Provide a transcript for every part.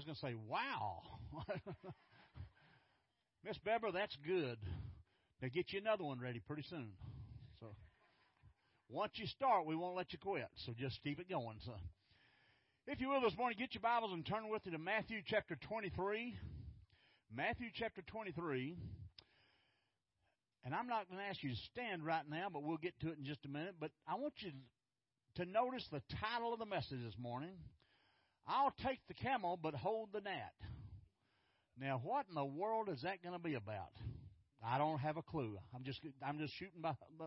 was going to say, wow. Miss Beber, that's good. They'll get you another one ready pretty soon. So once you start, we won't let you quit. So just keep it going, son. If you will this morning, get your Bibles and turn with me to Matthew chapter 23. Matthew chapter 23. And I'm not going to ask you to stand right now, but we'll get to it in just a minute. But I want you to notice the title of the message this morning. I'll take the camel, but hold the gnat. Now, what in the world is that going to be about? I don't have a clue. I'm just I'm just shooting my, my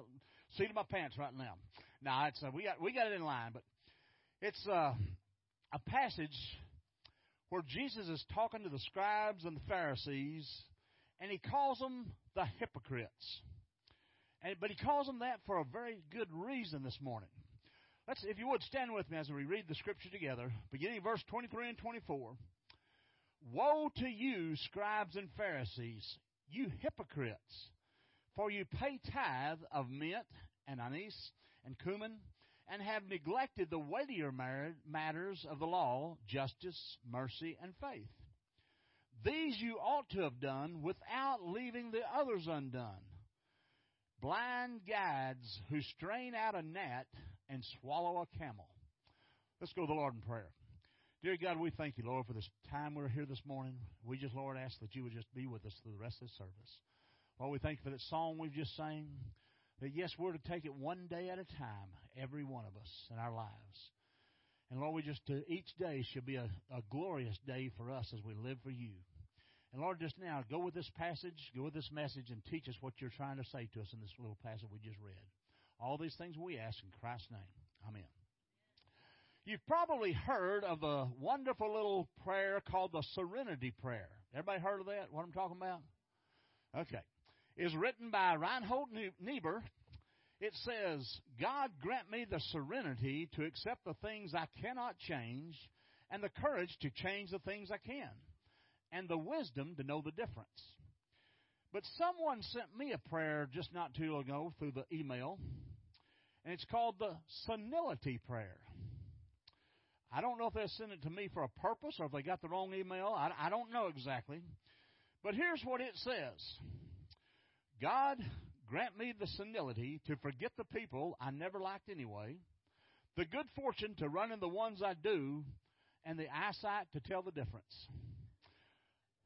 seat of my pants right now. Now it's uh, we got we got it in line, but it's uh, a passage where Jesus is talking to the scribes and the Pharisees, and he calls them the hypocrites. And, but he calls them that for a very good reason this morning. Let's, if you would, stand with me as we read the scripture together, beginning verse 23 and 24. Woe to you, scribes and Pharisees, you hypocrites! For you pay tithe of mint and anise and cumin, and have neglected the weightier matters of the law, justice, mercy, and faith. These you ought to have done without leaving the others undone. Blind guides who strain out a gnat and swallow a camel. Let's go to the Lord in prayer. Dear God, we thank you, Lord, for this time we're here this morning. We just, Lord, ask that you would just be with us through the rest of the service. Lord, we thank you for that song we've just sang. That yes, we're to take it one day at a time, every one of us in our lives. And Lord, we just uh, each day should be a, a glorious day for us as we live for you. And Lord, just now, go with this passage, go with this message, and teach us what you're trying to say to us in this little passage we just read. All these things we ask in Christ's name. Amen. You've probably heard of a wonderful little prayer called the Serenity Prayer. Everybody heard of that? What I'm talking about? Okay. It's written by Reinhold Niebuhr. It says, God grant me the serenity to accept the things I cannot change and the courage to change the things I can and the wisdom to know the difference. But someone sent me a prayer just not too long ago through the email, and it's called the senility prayer. I don't know if they sent it to me for a purpose or if they got the wrong email. I, I don't know exactly. But here's what it says God grant me the senility to forget the people I never liked anyway, the good fortune to run in the ones I do, and the eyesight to tell the difference.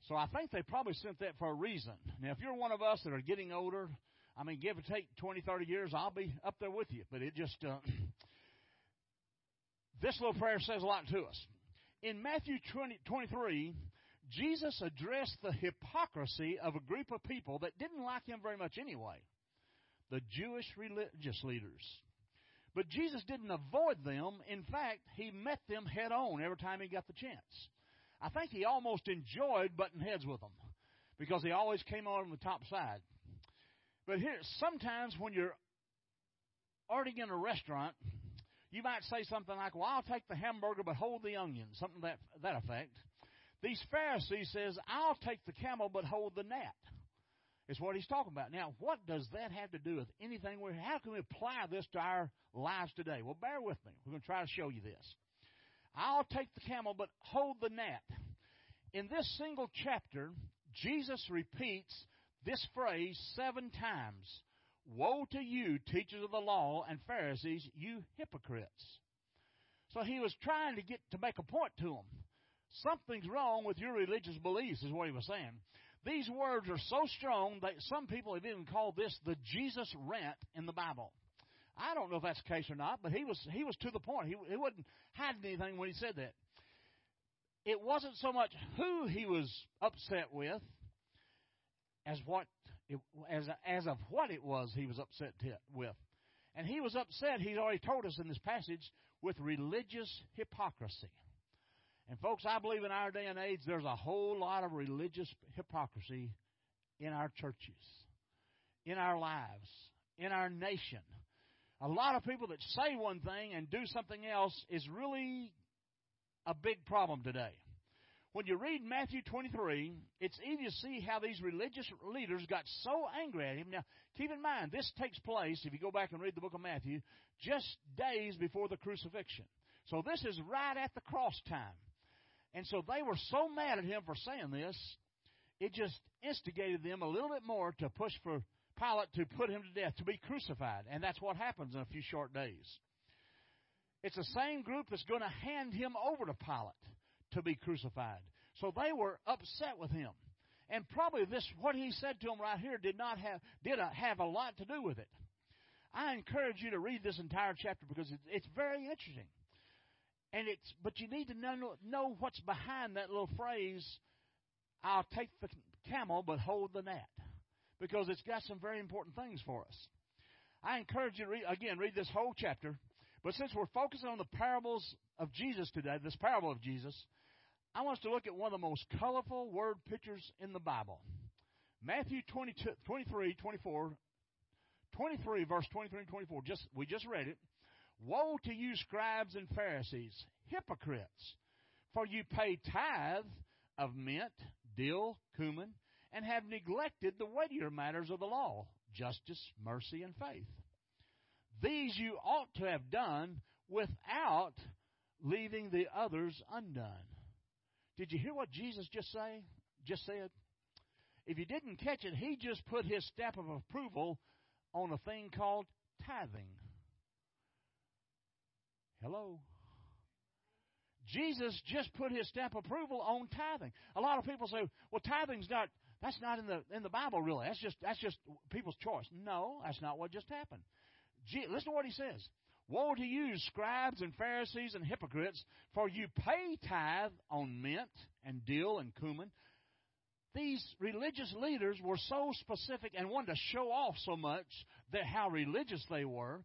So I think they probably sent that for a reason. Now, if you're one of us that are getting older, I mean, give or take 20, 30 years, I'll be up there with you. But it just, uh, this little prayer says a lot to us. In Matthew 20, 23, Jesus addressed the hypocrisy of a group of people that didn't like him very much anyway the Jewish religious leaders. But Jesus didn't avoid them. In fact, he met them head on every time he got the chance. I think he almost enjoyed butting heads with them because he always came on the top side. But here, sometimes when you're already in a restaurant you might say something like, "Well, I'll take the hamburger, but hold the onion," something that that effect. These Pharisees says, "I'll take the camel, but hold the gnat." Is what he's talking about. Now, what does that have to do with anything? How can we apply this to our lives today? Well, bear with me. We're going to try to show you this. I'll take the camel, but hold the gnat. In this single chapter, Jesus repeats this phrase seven times. Woe to you, teachers of the law and Pharisees, you hypocrites. So he was trying to get to make a point to them. Something's wrong with your religious beliefs, is what he was saying. These words are so strong that some people have even called this the Jesus rant in the Bible. I don't know if that's the case or not, but he was he was to the point. He, he wasn't hiding anything when he said that. It wasn't so much who he was upset with as what it, as, as of what it was he was upset with. And he was upset, he's already told us in this passage, with religious hypocrisy. And folks, I believe in our day and age there's a whole lot of religious hypocrisy in our churches, in our lives, in our nation. A lot of people that say one thing and do something else is really a big problem today. When you read Matthew 23, it's easy to see how these religious leaders got so angry at him. Now, keep in mind, this takes place, if you go back and read the book of Matthew, just days before the crucifixion. So this is right at the cross time. And so they were so mad at him for saying this, it just instigated them a little bit more to push for Pilate to put him to death, to be crucified. And that's what happens in a few short days. It's the same group that's going to hand him over to Pilate to be crucified. So they were upset with him. And probably this, what he said to them right here, did not have did uh, have a lot to do with it. I encourage you to read this entire chapter because it's, it's very interesting. And it's, but you need to know, know what's behind that little phrase. I'll take the camel, but hold the net, because it's got some very important things for us. I encourage you to read, again read this whole chapter. But since we're focusing on the parables of Jesus today, this parable of Jesus, I want us to look at one of the most colorful word pictures in the Bible. Matthew 22, 23, 24, 23, verse 23 and 24. Just, we just read it. Woe to you, scribes and Pharisees, hypocrites! For you pay tithe of mint, dill, cumin, and have neglected the weightier matters of the law, justice, mercy, and faith. These you ought to have done without leaving the others undone. Did you hear what Jesus just say? Just said? If you didn't catch it, he just put his stamp of approval on a thing called tithing. Hello. Jesus just put his stamp of approval on tithing. A lot of people say, "Well, tithing's not that's not in the in the Bible really. That's just that's just people's choice." No, that's not what just happened. listen to what he says. Woe to you, scribes and Pharisees and hypocrites, for you pay tithe on mint and dill and cumin. These religious leaders were so specific and wanted to show off so much that how religious they were.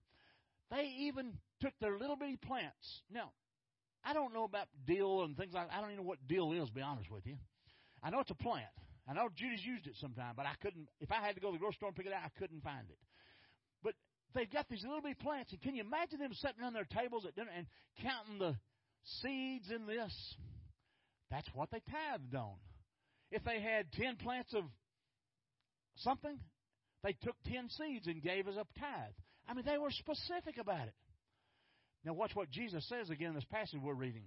They even took their little bitty plants. Now, I don't know about dill and things like that. I don't even know what dill is, to be honest with you. I know it's a plant. I know oh, Judy's used it sometime, but I couldn't, if I had to go to the grocery store and pick it out, I couldn't find it But they've got these little bitty plants, and can you imagine them sitting on their tables at dinner and counting the seeds in this? That's what they tithed on. If they had ten plants of something, they took ten seeds and gave us a tithe. I mean, they were specific about it. Now, watch what Jesus says again in this passage we're reading.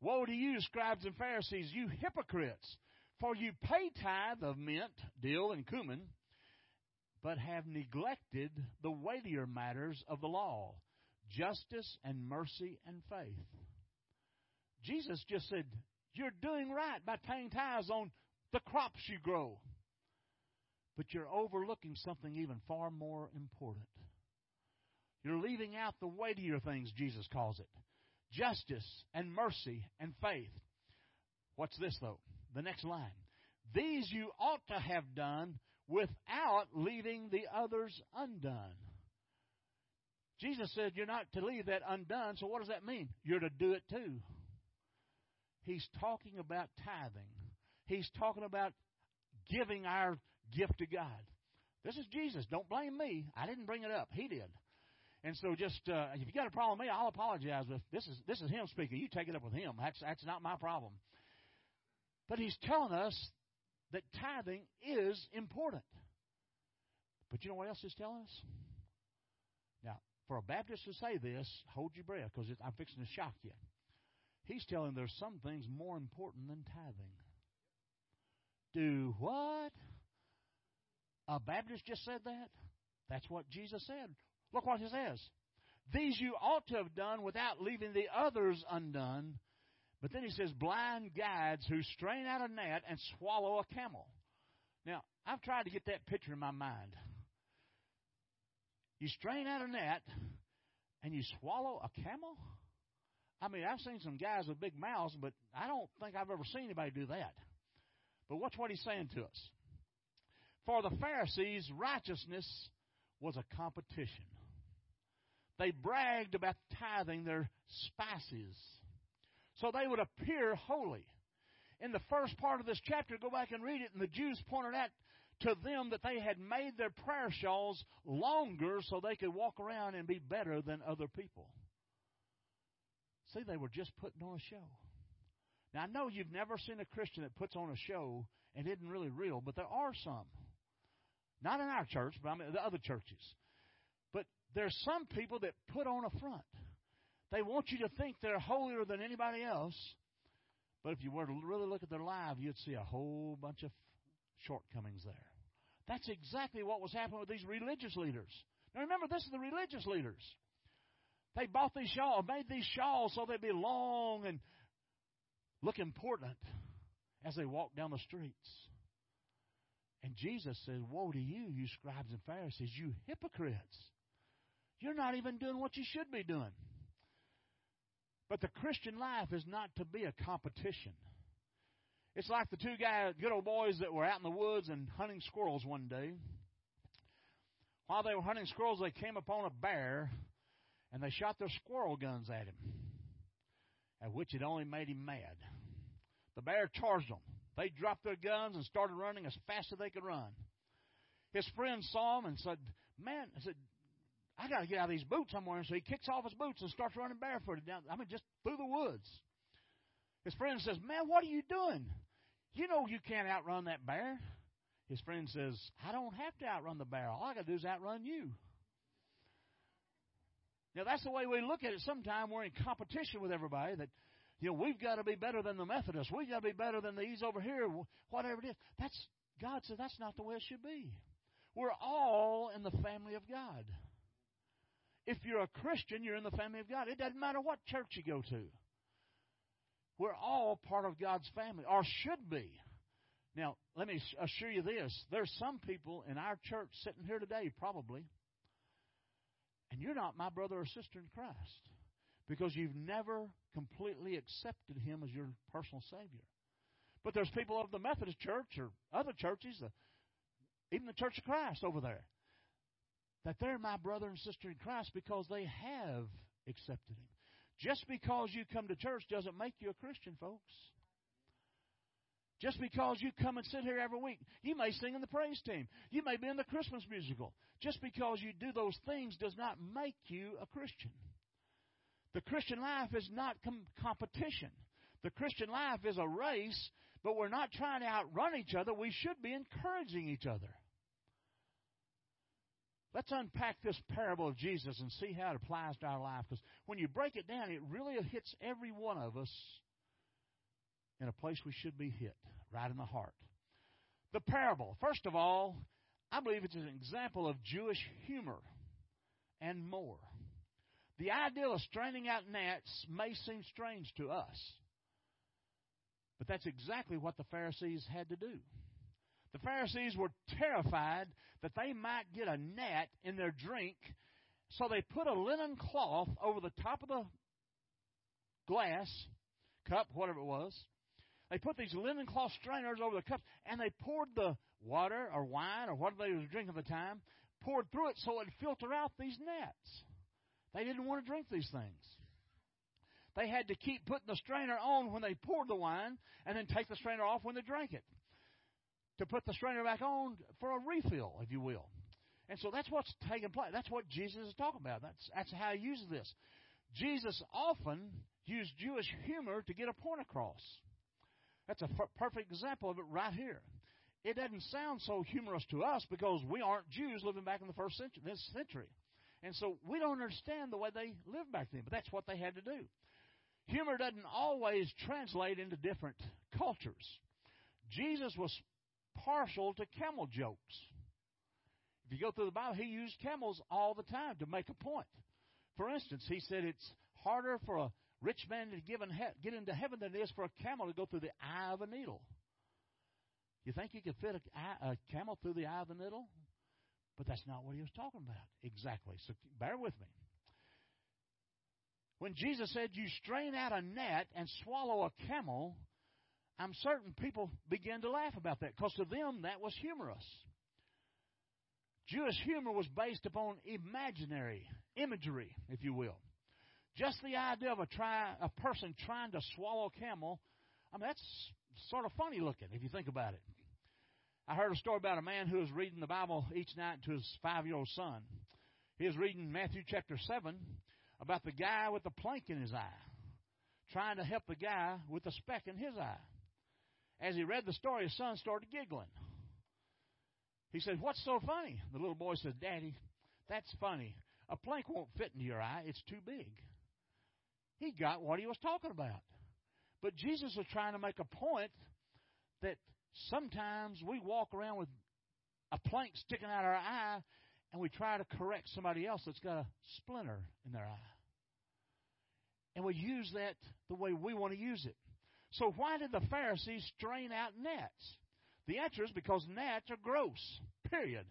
Woe to you, scribes and Pharisees, you hypocrites! For you pay tithe of mint, dill, and cumin, but have neglected the weightier matters of the law justice and mercy and faith. Jesus just said, You're doing right by paying tithes on the crops you grow. But you're overlooking something even far more important. You're leaving out the weightier things, Jesus calls it justice and mercy and faith. What's this, though? The next line. These you ought to have done without leaving the others undone. Jesus said you're not to leave that undone, so what does that mean? You're to do it too. He's talking about tithing. He's talking about giving our gift to God. This is Jesus. Don't blame me. I didn't bring it up. He did. And so, just uh, if you got a problem with me, I'll apologize. But this is this is him speaking. You take it up with him. That's that's not my problem. But he's telling us that tithing is important. But you know what else he's telling us? Now, for a Baptist to say this, hold your breath because I'm fixing to shock you. He's telling there's some things more important than tithing. Do what? A Baptist just said that? That's what Jesus said. Look what he says. These you ought to have done without leaving the others undone. But then he says, blind guides who strain out a net and swallow a camel. Now, I've tried to get that picture in my mind. You strain out a net and you swallow a camel? I mean, I've seen some guys with big mouths, but I don't think I've ever seen anybody do that. But watch what he's saying to us. For the Pharisees, righteousness was a competition. They bragged about tithing their spices so they would appear holy. In the first part of this chapter, go back and read it, and the Jews pointed out to them that they had made their prayer shawls longer so they could walk around and be better than other people. See, they were just putting on a show. Now, I know you've never seen a Christian that puts on a show and isn't really real, but there are some. Not in our church, but I mean the other churches. But there's some people that put on a front. They want you to think they're holier than anybody else, But if you were to really look at their life, you'd see a whole bunch of shortcomings there. That's exactly what was happening with these religious leaders. Now remember, this is the religious leaders. They bought these shawls, made these shawls so they'd be long and look important as they walked down the streets. And Jesus said, Woe to you, you scribes and Pharisees, you hypocrites. You're not even doing what you should be doing. But the Christian life is not to be a competition. It's like the two guys, good old boys that were out in the woods and hunting squirrels one day. While they were hunting squirrels, they came upon a bear and they shot their squirrel guns at him, at which it only made him mad. The bear charged them. They dropped their guns and started running as fast as they could run. His friend saw him and said, Man, I said, I got to get out of these boots I'm wearing. So he kicks off his boots and starts running barefooted down, I mean, just through the woods. His friend says, Man, what are you doing? You know you can't outrun that bear. His friend says, I don't have to outrun the bear. All I got to do is outrun you. Now, that's the way we look at it. Sometimes we're in competition with everybody that, you know, we've got to be better than the Methodists. We've got to be better than these over here, whatever it is. That's, God said that's not the way it should be. We're all in the family of God. If you're a Christian, you're in the family of God. It doesn't matter what church you go to. We're all part of God's family, or should be. Now, let me assure you this there's some people in our church sitting here today, probably, and you're not my brother or sister in Christ because you've never completely accepted Him as your personal Savior. But there's people of the Methodist Church or other churches, uh, even the Church of Christ over there, that they're my brother and sister in Christ because they have accepted Him. Just because you come to church doesn't make you a Christian, folks. Just because you come and sit here every week, you may sing in the praise team. You may be in the Christmas musical. Just because you do those things does not make you a Christian. The Christian life is not com- competition. The Christian life is a race, but we're not trying to outrun each other. We should be encouraging each other. Let's unpack this parable of Jesus and see how it applies to our life. Because when you break it down, it really hits every one of us in a place we should be hit, right in the heart. The parable, first of all, I believe it's an example of Jewish humor and more. The idea of straining out gnats may seem strange to us, but that's exactly what the Pharisees had to do. The Pharisees were terrified that they might get a gnat in their drink, so they put a linen cloth over the top of the glass, cup, whatever it was. They put these linen cloth strainers over the cups, and they poured the water or wine or whatever they were drinking at the time, poured through it so it'd filter out these gnats. They didn't want to drink these things. They had to keep putting the strainer on when they poured the wine, and then take the strainer off when they drank it to put the strainer back on for a refill, if you will. And so that's what's taking place. That's what Jesus is talking about. That's, that's how he uses this. Jesus often used Jewish humor to get a point across. That's a f- perfect example of it right here. It doesn't sound so humorous to us because we aren't Jews living back in the first century, this century. And so we don't understand the way they lived back then, but that's what they had to do. Humor doesn't always translate into different cultures. Jesus was partial to camel jokes. If you go through the Bible, he used camels all the time to make a point. For instance, he said it's harder for a rich man to get into heaven than it is for a camel to go through the eye of a needle. You think you could fit a, a camel through the eye of the needle? But that's not what he was talking about. Exactly. So bear with me. When Jesus said, You strain out a gnat and swallow a camel, I'm certain people began to laugh about that because to them that was humorous. Jewish humor was based upon imaginary imagery, if you will. Just the idea of a try a person trying to swallow a camel, I mean that's sort of funny looking if you think about it. I heard a story about a man who was reading the Bible each night to his five year old son. He was reading Matthew chapter seven about the guy with the plank in his eye, trying to help the guy with the speck in his eye. As he read the story, his son started giggling. He said, What's so funny? The little boy said, Daddy, that's funny. A plank won't fit into your eye, it's too big. He got what he was talking about. But Jesus was trying to make a point that sometimes we walk around with a plank sticking out our eye and we try to correct somebody else that's got a splinter in their eye. And we use that the way we want to use it. So why did the Pharisees strain out gnats? The answer is because gnats are gross. Period.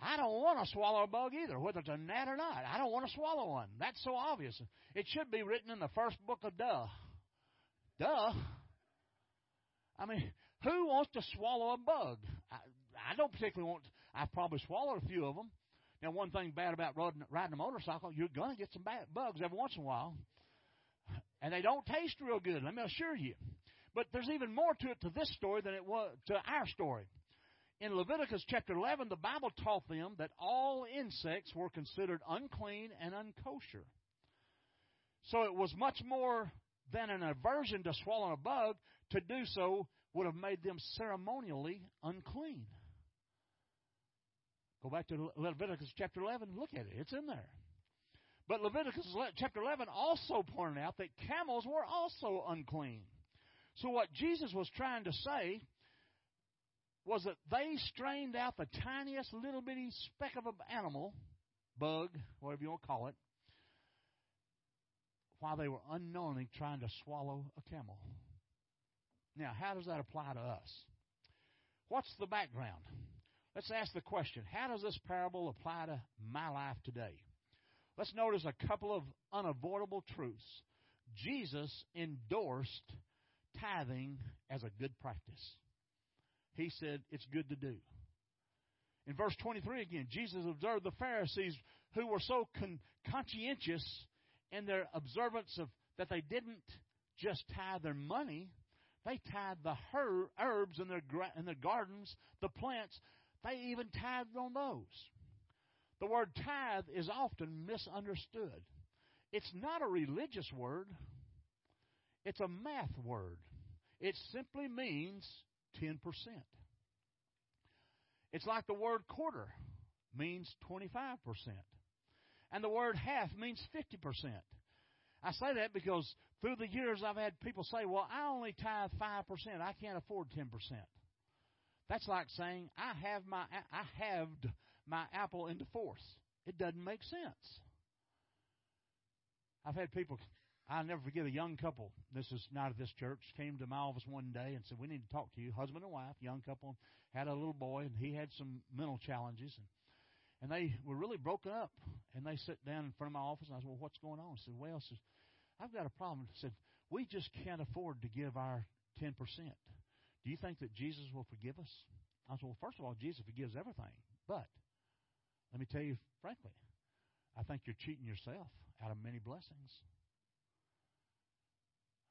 I don't want to swallow a bug either, whether it's a gnat or not. I don't want to swallow one. That's so obvious. It should be written in the first book of Duh. Duh. I mean, who wants to swallow a bug? I, I don't particularly want. I've probably swallowed a few of them. Now, one thing bad about riding, riding a motorcycle, you're going to get some bad bugs every once in a while, and they don't taste real good. Let me assure you. But there's even more to it to this story than it was to our story. In Leviticus chapter 11, the Bible taught them that all insects were considered unclean and unkosher. So it was much more than an aversion to swallowing a bug. To do so would have made them ceremonially unclean. Go back to Leviticus chapter 11 look at it. It's in there. But Leviticus chapter 11 also pointed out that camels were also unclean. So what Jesus was trying to say was that they strained out the tiniest little bitty speck of an animal, bug, whatever you want to call it, while they were unknowingly trying to swallow a camel. Now, how does that apply to us? What's the background? Let's ask the question how does this parable apply to my life today? Let's notice a couple of unavoidable truths. Jesus endorsed tithing as a good practice he said it's good to do. In verse 23 again, Jesus observed the Pharisees who were so con- conscientious in their observance of that they didn't just tithe their money, they tithed the her- herbs in their, gra- in their gardens, the plants, they even tithed on those. The word tithe is often misunderstood. It's not a religious word, it's a math word. It simply means 10%. It's like the word quarter means 25%. And the word half means 50%. I say that because through the years I've had people say, well, I only tithe 5%. I can't afford 10%. That's like saying, I have my, I halved my apple into fourths. It doesn't make sense. I've had people I'll never forget a young couple. This is not at this church. Came to my office one day and said, "We need to talk to you." Husband and wife, young couple, had a little boy, and he had some mental challenges, and and they were really broken up. And they sat down in front of my office, and I said, "Well, what's going on?" I said, "Well," "I've got a problem." I said, "We just can't afford to give our ten percent. Do you think that Jesus will forgive us?" I said, "Well, first of all, Jesus forgives everything, but let me tell you frankly, I think you're cheating yourself out of many blessings."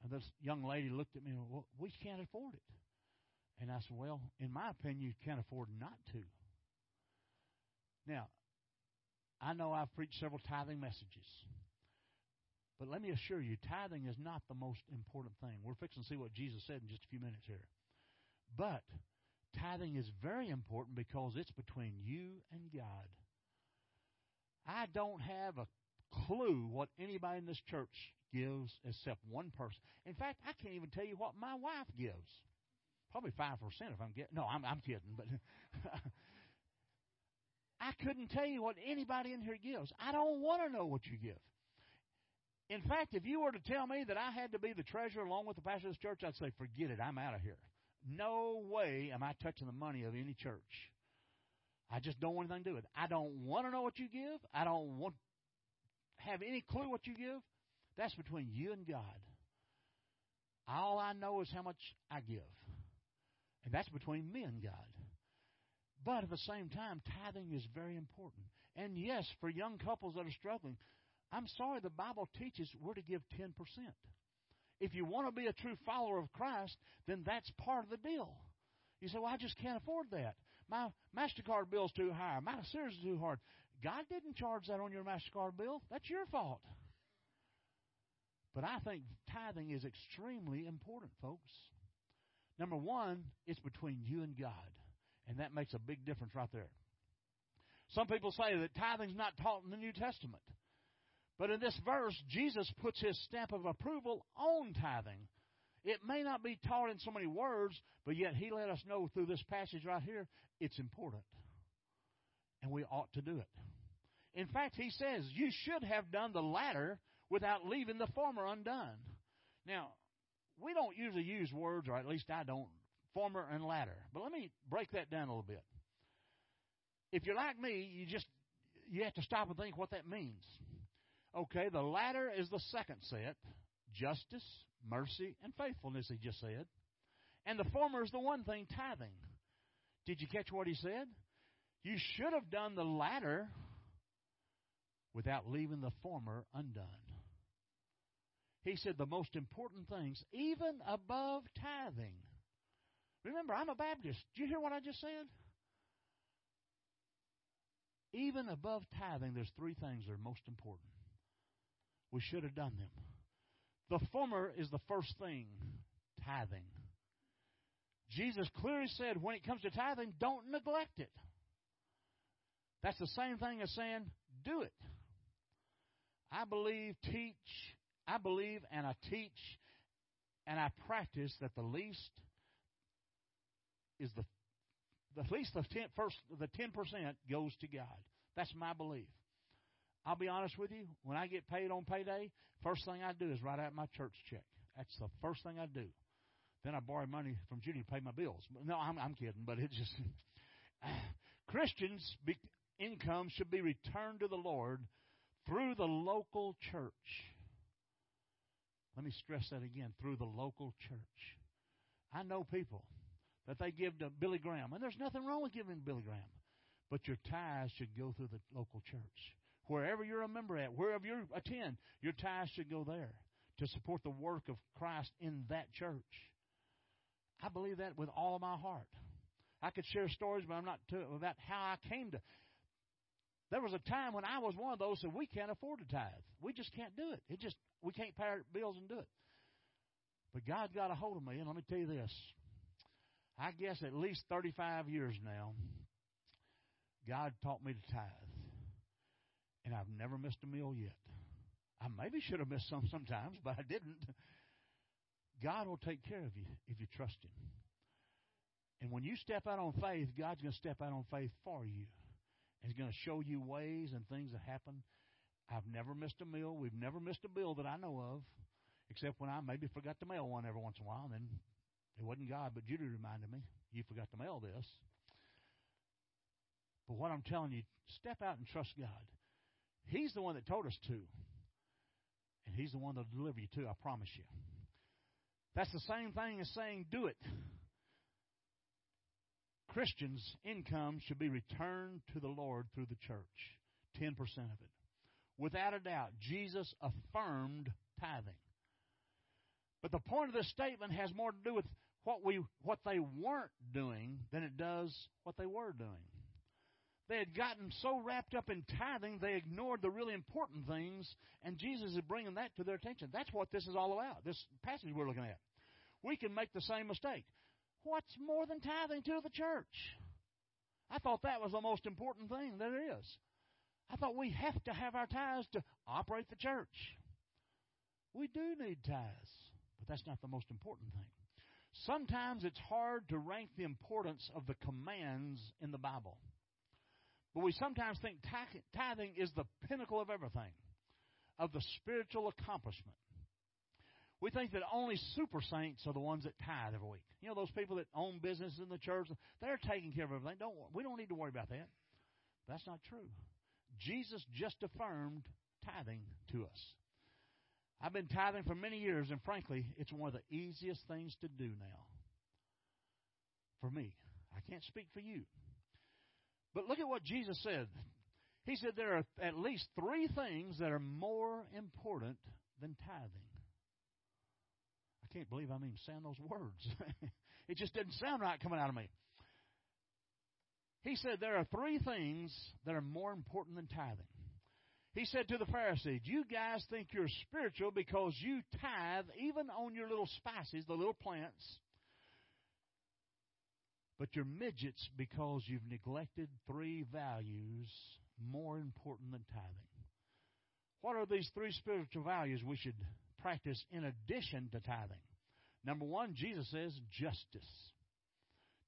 And this young lady looked at me and well, we can't afford it. And I said, Well, in my opinion, you can't afford not to. Now, I know I've preached several tithing messages. But let me assure you, tithing is not the most important thing. We're fixing to see what Jesus said in just a few minutes here. But tithing is very important because it's between you and God. I don't have a clue what anybody in this church gives except one person. In fact, I can't even tell you what my wife gives. Probably five percent if I'm getting. No, I'm I'm kidding, but I couldn't tell you what anybody in here gives. I don't want to know what you give. In fact, if you were to tell me that I had to be the treasurer along with the pastor of this church, I'd say, forget it. I'm out of here. No way am I touching the money of any church. I just don't want anything to do with it. I don't want to know what you give. I don't want have any clue what you give. That's between you and God. All I know is how much I give. And that's between me and God. But at the same time, tithing is very important. And yes, for young couples that are struggling, I'm sorry, the Bible teaches we're to give 10%. If you want to be a true follower of Christ, then that's part of the deal. You say, well, I just can't afford that. My MasterCard bill's too high. My Sears is too hard. God didn't charge that on your MasterCard bill. That's your fault. But I think tithing is extremely important, folks. Number one, it's between you and God. And that makes a big difference right there. Some people say that tithing's not taught in the New Testament. But in this verse, Jesus puts his stamp of approval on tithing. It may not be taught in so many words, but yet he let us know through this passage right here it's important. And we ought to do it. In fact, he says, You should have done the latter without leaving the former undone. Now, we don't usually use words, or at least I don't, former and latter. But let me break that down a little bit. If you're like me, you just you have to stop and think what that means. Okay, the latter is the second set justice, mercy, and faithfulness, he just said. And the former is the one thing, tithing. Did you catch what he said? You should have done the latter without leaving the former undone. He said the most important things, even above tithing. Remember, I'm a Baptist. Do you hear what I just said? Even above tithing, there's three things that are most important. We should have done them. The former is the first thing tithing. Jesus clearly said when it comes to tithing, don't neglect it. That's the same thing as saying, do it. I believe, teach, I believe and I teach and I practice that the least is the the least the ten, first the ten percent goes to God. That's my belief. I'll be honest with you. When I get paid on payday, first thing I do is write out my church check. That's the first thing I do. Then I borrow money from Judy to pay my bills. No, I'm, I'm kidding, but it just Christians' income should be returned to the Lord through the local church. Let me stress that again through the local church. I know people that they give to Billy Graham, and there's nothing wrong with giving to Billy Graham, but your tithes should go through the local church. Wherever you're a member at, wherever you attend, your tithes should go there to support the work of Christ in that church. I believe that with all of my heart. I could share stories, but I'm not about how I came to there was a time when I was one of those that we can't afford to tithe. We just can't do it. It just we can't pay our bills and do it. But God got a hold of me, and let me tell you this. I guess at least 35 years now, God taught me to tithe. And I've never missed a meal yet. I maybe should have missed some sometimes, but I didn't. God will take care of you if you trust Him. And when you step out on faith, God's going to step out on faith for you. He's going to show you ways and things that happen. I've never missed a meal. We've never missed a bill that I know of, except when I maybe forgot to mail one every once in a while. And then it wasn't God, but Judy reminded me, you forgot to mail this. But what I'm telling you, step out and trust God. He's the one that told us to. And He's the one that'll deliver you to, I promise you. That's the same thing as saying, do it. Christians' income should be returned to the Lord through the church. 10% of it. Without a doubt, Jesus affirmed tithing. But the point of this statement has more to do with what we what they weren't doing than it does what they were doing. They had gotten so wrapped up in tithing, they ignored the really important things, and Jesus is bringing that to their attention. That's what this is all about, this passage we're looking at. We can make the same mistake. What's more than tithing to the church? I thought that was the most important thing there is. I thought we have to have our tithes to operate the church. We do need tithes, but that's not the most important thing. Sometimes it's hard to rank the importance of the commands in the Bible. But we sometimes think tithing is the pinnacle of everything, of the spiritual accomplishment. We think that only super saints are the ones that tithe every week. You know those people that own businesses in the church, they're taking care of everything. Don't we don't need to worry about that. That's not true. Jesus just affirmed tithing to us. I've been tithing for many years, and frankly, it's one of the easiest things to do now. For me. I can't speak for you. But look at what Jesus said. He said there are at least three things that are more important than tithing I can't believe I'm even saying those words. it just didn't sound right coming out of me. He said there are three things that are more important than tithing. He said to the Pharisees, You guys think you're spiritual because you tithe even on your little spices, the little plants, but you're midgets because you've neglected three values more important than tithing. What are these three spiritual values we should practice in addition to tithing? Number one, Jesus says justice.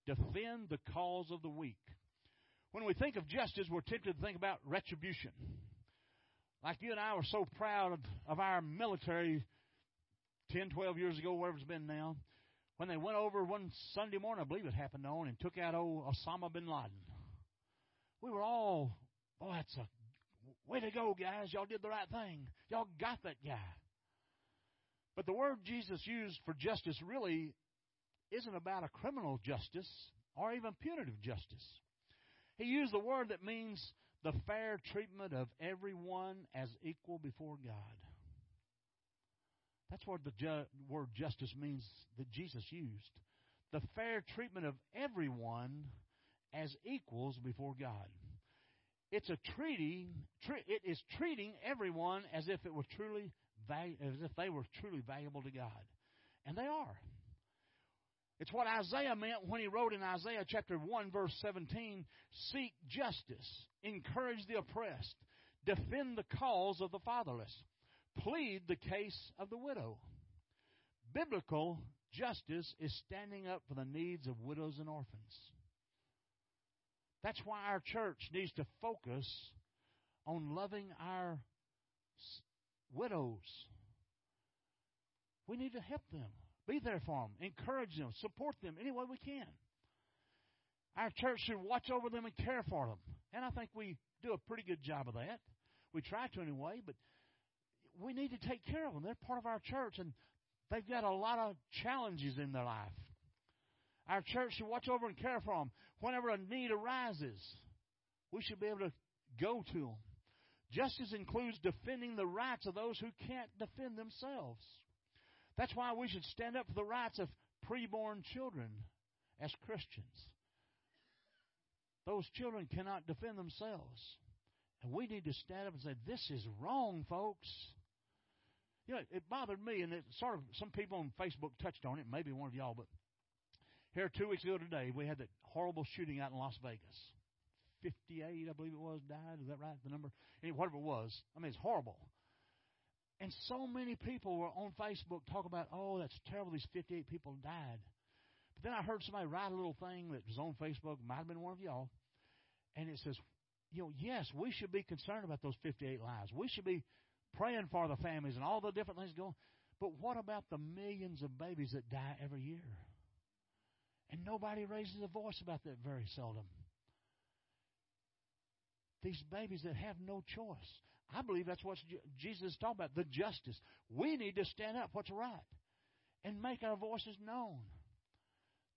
Defend the cause of the weak. When we think of justice, we're tempted to think about retribution. Like you and I were so proud of, of our military 10, 12 years ago, wherever it's been now, when they went over one Sunday morning, I believe it happened on, and took out old Osama bin Laden. We were all, oh, that's a way to go, guys. Y'all did the right thing. Y'all got that guy. But the word Jesus used for justice really isn't about a criminal justice or even punitive justice. He used the word that means the fair treatment of everyone as equal before God. That's what the ju- word justice means that Jesus used. The fair treatment of everyone as equals before God. It's a treaty. Tre- it is treating everyone as if it were truly val- as if they were truly valuable to God, and they are. It's what Isaiah meant when he wrote in Isaiah chapter 1 verse 17, seek justice, encourage the oppressed, defend the cause of the fatherless, plead the case of the widow. Biblical justice is standing up for the needs of widows and orphans. That's why our church needs to focus on loving our widows. We need to help them. Be there for them, encourage them, support them any way we can. Our church should watch over them and care for them. And I think we do a pretty good job of that. We try to anyway, but we need to take care of them. They're part of our church, and they've got a lot of challenges in their life. Our church should watch over and care for them. Whenever a need arises, we should be able to go to them. Justice includes defending the rights of those who can't defend themselves. That's why we should stand up for the rights of preborn children as Christians. Those children cannot defend themselves. And we need to stand up and say, This is wrong, folks. You know, it bothered me, and it sort of some people on Facebook touched on it, maybe one of y'all, but here two weeks ago today, we had that horrible shooting out in Las Vegas. 58, I believe it was, died. Is that right? The number? Anyway, whatever it was. I mean, it's horrible. And so many people were on Facebook talking about, oh, that's terrible, these 58 people died. But then I heard somebody write a little thing that was on Facebook, might have been one of y'all, and it says, you know, yes, we should be concerned about those 58 lives. We should be praying for the families and all the different things going. But what about the millions of babies that die every year? And nobody raises a voice about that very seldom. These babies that have no choice. I believe that's what Jesus is talking about the justice. We need to stand up what's right and make our voices known.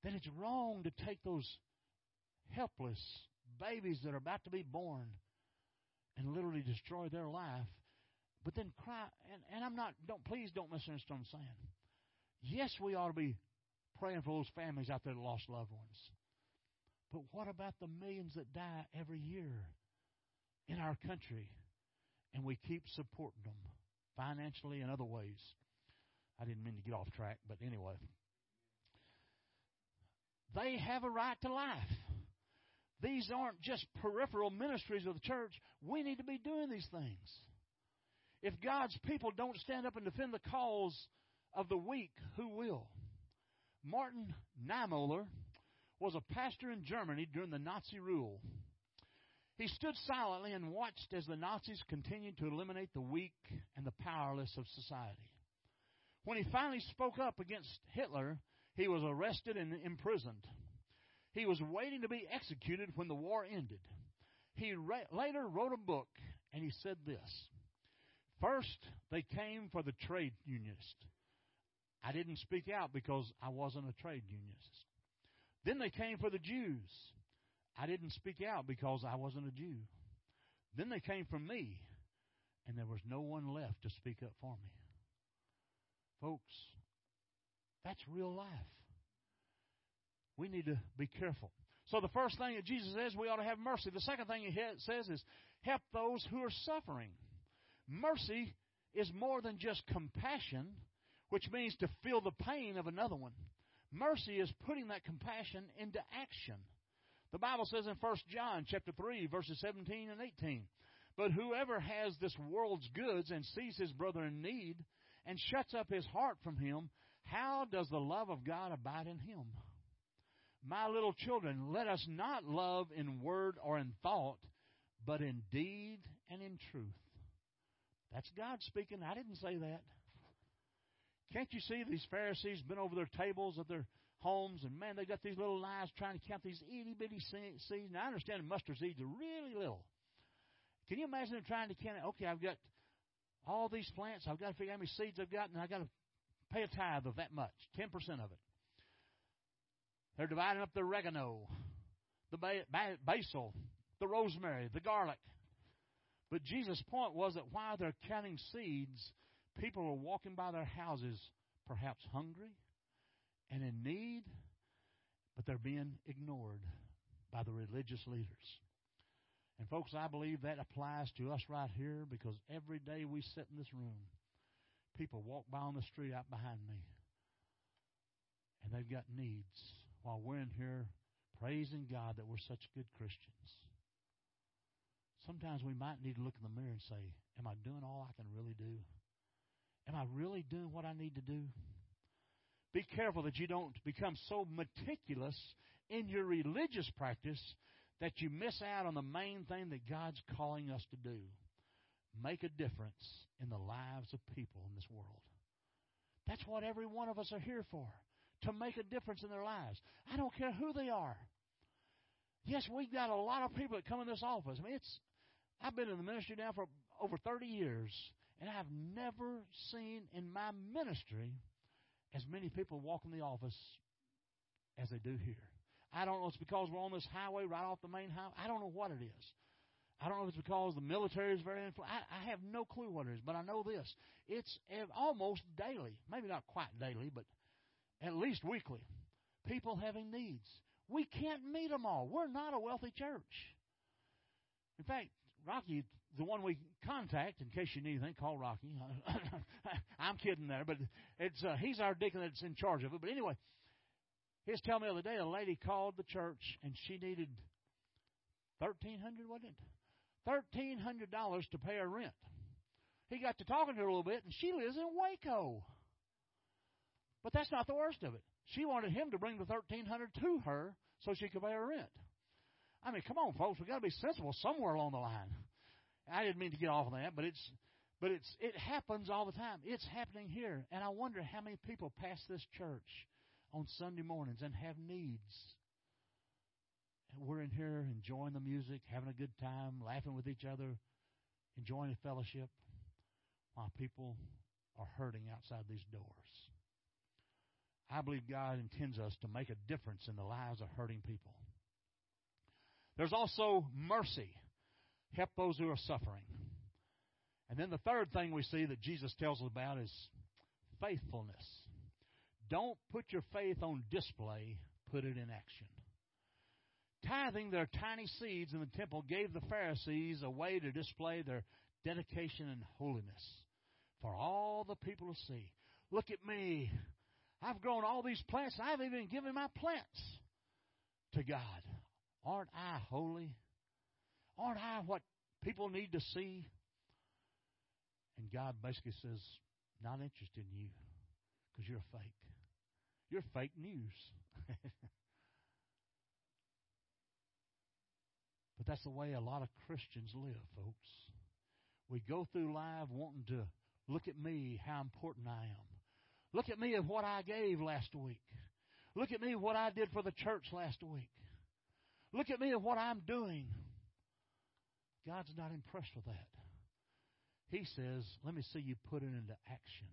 Then it's wrong to take those helpless babies that are about to be born and literally destroy their life, but then cry. And, and I'm not, don't, please don't misunderstand what I'm saying. Yes, we ought to be praying for those families out there that lost loved ones. But what about the millions that die every year in our country? and we keep supporting them financially and other ways. I didn't mean to get off track, but anyway. They have a right to life. These aren't just peripheral ministries of the church. We need to be doing these things. If God's people don't stand up and defend the cause of the weak, who will? Martin Niemöller was a pastor in Germany during the Nazi rule. He stood silently and watched as the Nazis continued to eliminate the weak and the powerless of society. When he finally spoke up against Hitler, he was arrested and imprisoned. He was waiting to be executed when the war ended. He later wrote a book and he said this First, they came for the trade unionist. I didn't speak out because I wasn't a trade unionist. Then they came for the Jews. I didn't speak out because I wasn't a Jew. Then they came for me, and there was no one left to speak up for me. Folks, that's real life. We need to be careful. So the first thing that Jesus says, we ought to have mercy. The second thing he says is help those who are suffering. Mercy is more than just compassion, which means to feel the pain of another one. Mercy is putting that compassion into action. The Bible says in 1 John chapter 3 verses 17 and 18, But whoever has this world's goods and sees his brother in need and shuts up his heart from him, how does the love of God abide in him? My little children, let us not love in word or in thought, but in deed and in truth. That's God speaking. I didn't say that. Can't you see these Pharisees been over their tables at their homes, and man, they got these little knives trying to count these itty bitty seeds. Now I understand mustard seeds are really little. Can you imagine them trying to count? Okay, I've got all these plants. I've got to figure out how many seeds I've got, and I've got to pay a tithe of that much, ten percent of it. They're dividing up the oregano, the basil, the rosemary, the garlic. But Jesus' point was that while they're counting seeds, people are walking by their houses, perhaps hungry and in need, but they're being ignored by the religious leaders. And, folks, I believe that applies to us right here because every day we sit in this room, people walk by on the street out behind me, and they've got needs while we're in here praising God that we're such good Christians. Sometimes we might need to look in the mirror and say, Am I doing all I can really do? Am I really doing what I need to do? Be careful that you don't become so meticulous in your religious practice that you miss out on the main thing that God's calling us to do make a difference in the lives of people in this world. That's what every one of us are here for to make a difference in their lives. I don't care who they are. Yes, we've got a lot of people that come in this office. I mean, it's I've been in the ministry now for over 30 years, and I've never seen in my ministry as many people walk in the office as they do here. I don't know if it's because we're on this highway right off the main highway. I don't know what it is. I don't know if it's because the military is very influential. I, I have no clue what it is, but I know this. It's almost daily, maybe not quite daily, but at least weekly. People having needs. We can't meet them all. We're not a wealthy church. In fact, Rocky, the one we contact, in case you need anything, call Rocky. I'm kidding there, but it's uh, he's our deacon that's in charge of it. But anyway, he was telling me the other day a lady called the church and she needed thirteen hundred, wasn't it? Thirteen hundred dollars to pay her rent. He got to talking to her a little bit, and she lives in Waco. But that's not the worst of it. She wanted him to bring the thirteen hundred to her so she could pay her rent. I mean, come on, folks, we got to be sensible somewhere along the line. I didn't mean to get off on that, but it's but it's it happens all the time. It's happening here, and I wonder how many people pass this church on Sunday mornings and have needs. And we're in here enjoying the music, having a good time, laughing with each other, enjoying the fellowship, while people are hurting outside these doors. I believe God intends us to make a difference in the lives of hurting people. There's also mercy. Help those who are suffering. And then the third thing we see that Jesus tells us about is faithfulness. Don't put your faith on display, put it in action. Tithing their tiny seeds in the temple gave the Pharisees a way to display their dedication and holiness for all the people to see. Look at me. I've grown all these plants. I've even given my plants to God. Aren't I holy? Aren't I what people need to see? And God basically says, not interested in you because you're fake. You're fake news. but that's the way a lot of Christians live, folks. We go through life wanting to look at me, how important I am. Look at me of what I gave last week. Look at me what I did for the church last week. Look at me of what I'm doing. God's not impressed with that. He says, Let me see you put it into action.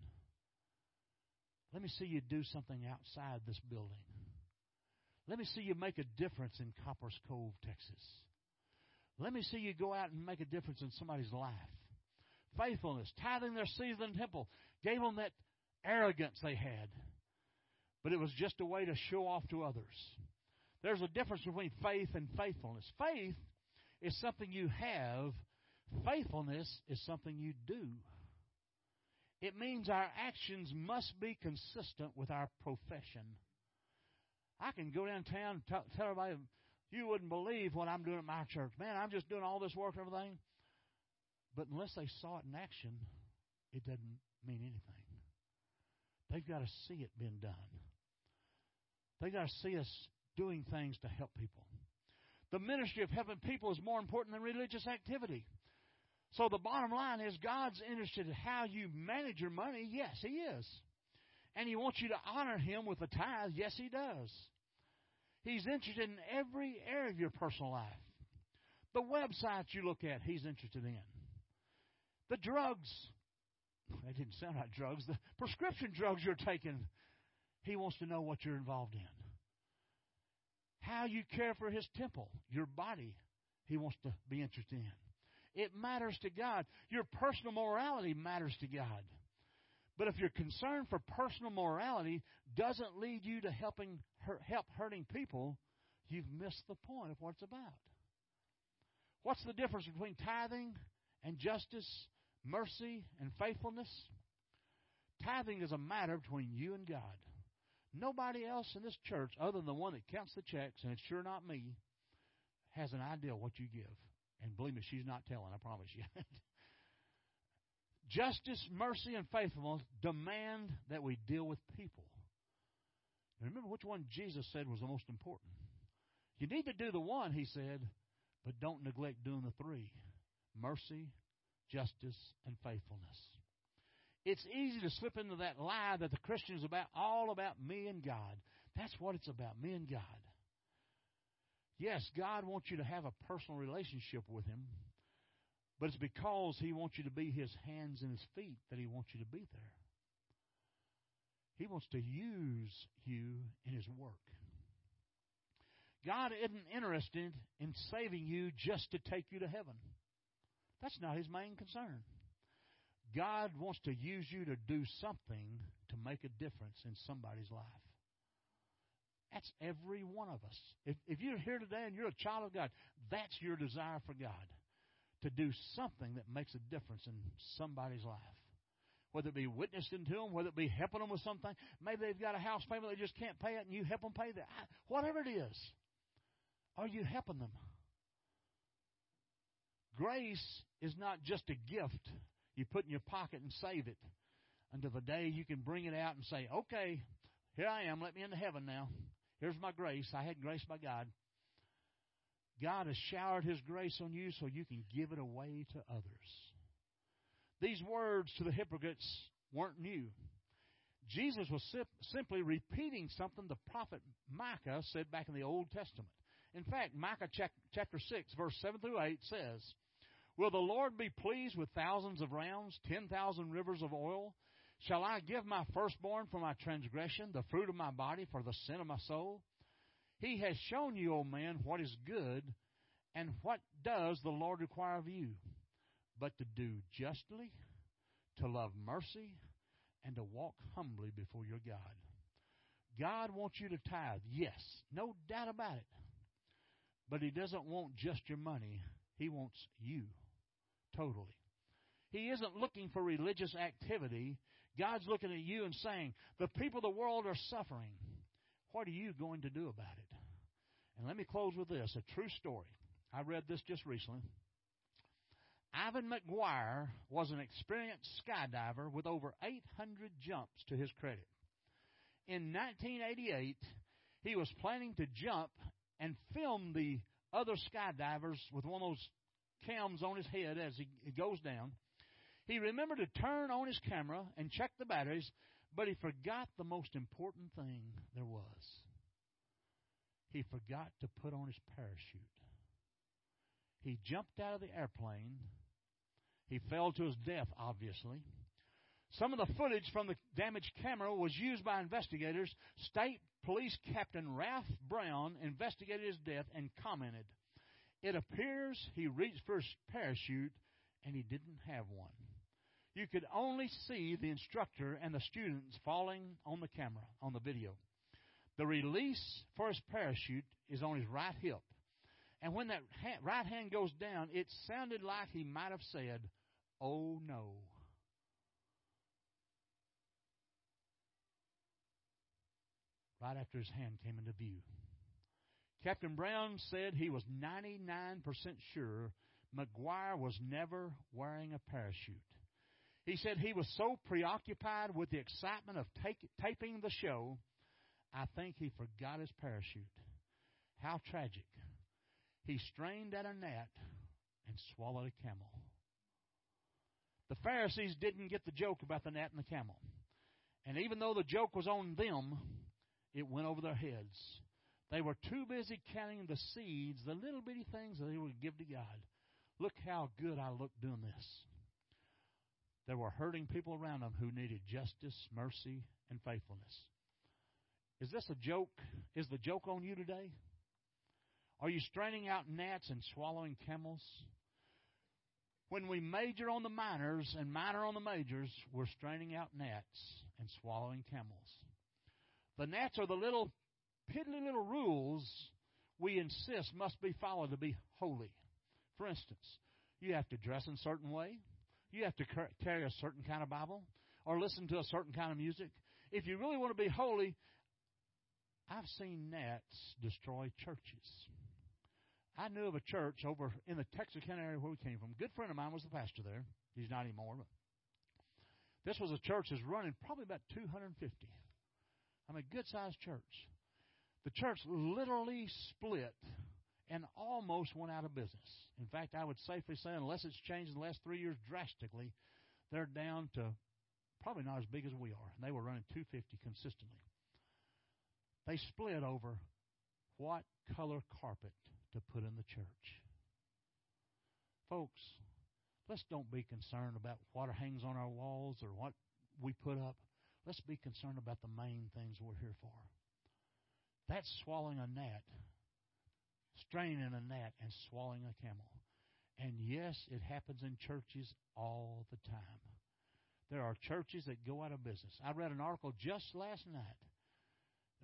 Let me see you do something outside this building. Let me see you make a difference in Copperas Cove, Texas. Let me see you go out and make a difference in somebody's life. Faithfulness, tithing their the temple, gave them that arrogance they had. But it was just a way to show off to others. There's a difference between faith and faithfulness. Faith is something you have, faithfulness is something you do. It means our actions must be consistent with our profession. I can go downtown and tell, everybody, you wouldn't believe what I'm doing at my church. Man, I'm just doing all this work and everything. But unless they saw it in action, it doesn't mean anything. They've got to see it being done. They've got to see us doing things to help people. The ministry of helping people is more important than religious activity. So the bottom line is God's interested in how you manage your money. Yes, He is. And He wants you to honor Him with a tithe. Yes, He does. He's interested in every area of your personal life. The websites you look at, He's interested in. The drugs, that didn't sound like drugs, the prescription drugs you're taking, He wants to know what you're involved in. How you care for His temple, your body, He wants to be interested in. It matters to God. Your personal morality matters to God. But if your concern for personal morality doesn't lead you to helping help hurting people, you've missed the point of what it's about. What's the difference between tithing and justice, mercy and faithfulness? Tithing is a matter between you and God. Nobody else in this church, other than the one that counts the checks, and it's sure not me, has an idea what you give. And believe me, she's not telling, I promise you. Justice, mercy, and faithfulness demand that we deal with people. Remember which one Jesus said was the most important. You need to do the one, he said, but don't neglect doing the three mercy, justice, and faithfulness. It's easy to slip into that lie that the Christian is about all about me and God. That's what it's about, me and God. Yes, God wants you to have a personal relationship with Him, but it's because He wants you to be His hands and His feet that He wants you to be there. He wants to use you in His work. God isn't interested in saving you just to take you to heaven. That's not His main concern. God wants to use you to do something to make a difference in somebody's life. That's every one of us. If, if you're here today and you're a child of God, that's your desire for God to do something that makes a difference in somebody's life. Whether it be witnessing to them, whether it be helping them with something. Maybe they've got a house payment, they just can't pay it, and you help them pay that. Whatever it is, are you helping them? Grace is not just a gift you put in your pocket and save it until the day you can bring it out and say, okay, here I am, let me into heaven now. Here's my grace. I had grace by God. God has showered His grace on you so you can give it away to others. These words to the hypocrites weren't new. Jesus was simply repeating something the prophet Micah said back in the Old Testament. In fact, Micah chapter 6, verse 7 through 8 says, Will the Lord be pleased with thousands of rams, 10,000 rivers of oil? Shall I give my firstborn for my transgression, the fruit of my body for the sin of my soul? He has shown you, O man, what is good, and what does the Lord require of you? But to do justly, to love mercy, and to walk humbly before your God. God wants you to tithe, yes, no doubt about it. But He doesn't want just your money, He wants you totally. He isn't looking for religious activity. God's looking at you and saying, The people of the world are suffering. What are you going to do about it? And let me close with this a true story. I read this just recently. Ivan McGuire was an experienced skydiver with over 800 jumps to his credit. In 1988, he was planning to jump and film the other skydivers with one of those cams on his head as he goes down. He remembered to turn on his camera and check the batteries, but he forgot the most important thing there was. He forgot to put on his parachute. He jumped out of the airplane. He fell to his death, obviously. Some of the footage from the damaged camera was used by investigators. State Police Captain Ralph Brown investigated his death and commented, It appears he reached for his parachute and he didn't have one you could only see the instructor and the students falling on the camera, on the video. The release for his parachute is on his right hip. And when that right hand goes down, it sounded like he might have said, Oh no. Right after his hand came into view. Captain Brown said he was 99% sure McGuire was never wearing a parachute. He said he was so preoccupied with the excitement of take, taping the show, I think he forgot his parachute. How tragic. He strained at a gnat and swallowed a camel. The Pharisees didn't get the joke about the gnat and the camel. And even though the joke was on them, it went over their heads. They were too busy counting the seeds, the little bitty things that they would give to God. Look how good I look doing this. There were hurting people around them who needed justice, mercy, and faithfulness. Is this a joke? Is the joke on you today? Are you straining out gnats and swallowing camels? When we major on the minors and minor on the majors, we're straining out gnats and swallowing camels. The gnats are the little piddly little rules we insist must be followed to be holy. For instance, you have to dress in a certain way, you have to carry a certain kind of Bible, or listen to a certain kind of music. If you really want to be holy, I've seen gnats destroy churches. I knew of a church over in the Texarkana area where we came from. A good friend of mine was the pastor there. He's not anymore. But this was a church that's running probably about 250. I mean, good sized church. The church literally split and almost went out of business. In fact, I would safely say, unless it's changed in the last three years drastically, they're down to probably not as big as we are. And they were running 250 consistently. They split over what color carpet to put in the church. Folks, let's don't be concerned about what hangs on our walls or what we put up. Let's be concerned about the main things we're here for. That's swallowing a gnat, straining a gnat, and swallowing a camel. And yes, it happens in churches all the time. There are churches that go out of business. I read an article just last night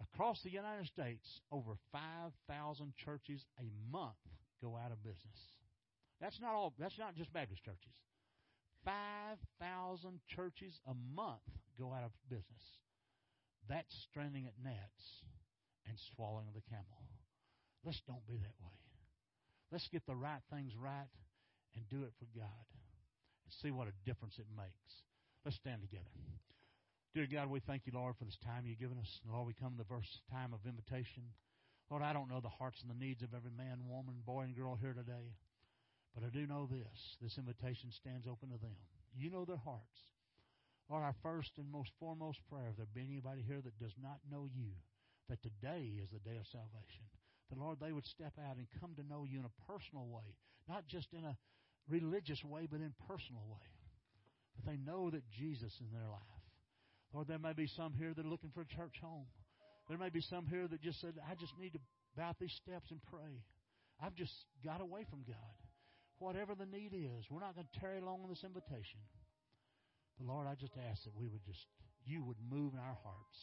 Across the United States, over 5,000 churches a month go out of business. That's not all, that's not just Baptist churches. 5,000 churches a month go out of business. That's stranding at gnats and swallowing of the camel. Let's don't be that way. Let's get the right things right and do it for God and see what a difference it makes. Let's stand together. Dear God, we thank you, Lord, for this time you've given us. Lord, we come to the first time of invitation. Lord, I don't know the hearts and the needs of every man, woman, boy, and girl here today, but I do know this. This invitation stands open to them. You know their hearts. Lord, our first and most foremost prayer, if there be anybody here that does not know you, that today is the day of salvation. That, Lord, they would step out and come to know you in a personal way, not just in a religious way, but in personal way. That they know that Jesus is in their life. Lord, there may be some here that are looking for a church home. There may be some here that just said, I just need to bow these steps and pray. I've just got away from God. Whatever the need is, we're not going to tarry long on this invitation. But Lord, I just ask that we would just, you would move in our hearts.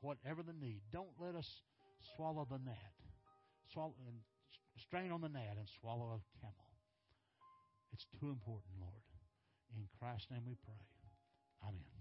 Whatever the need. Don't let us swallow the gnat. Swallow and strain on the gnat and swallow a camel. It's too important, Lord. In Christ's name we pray. Amen.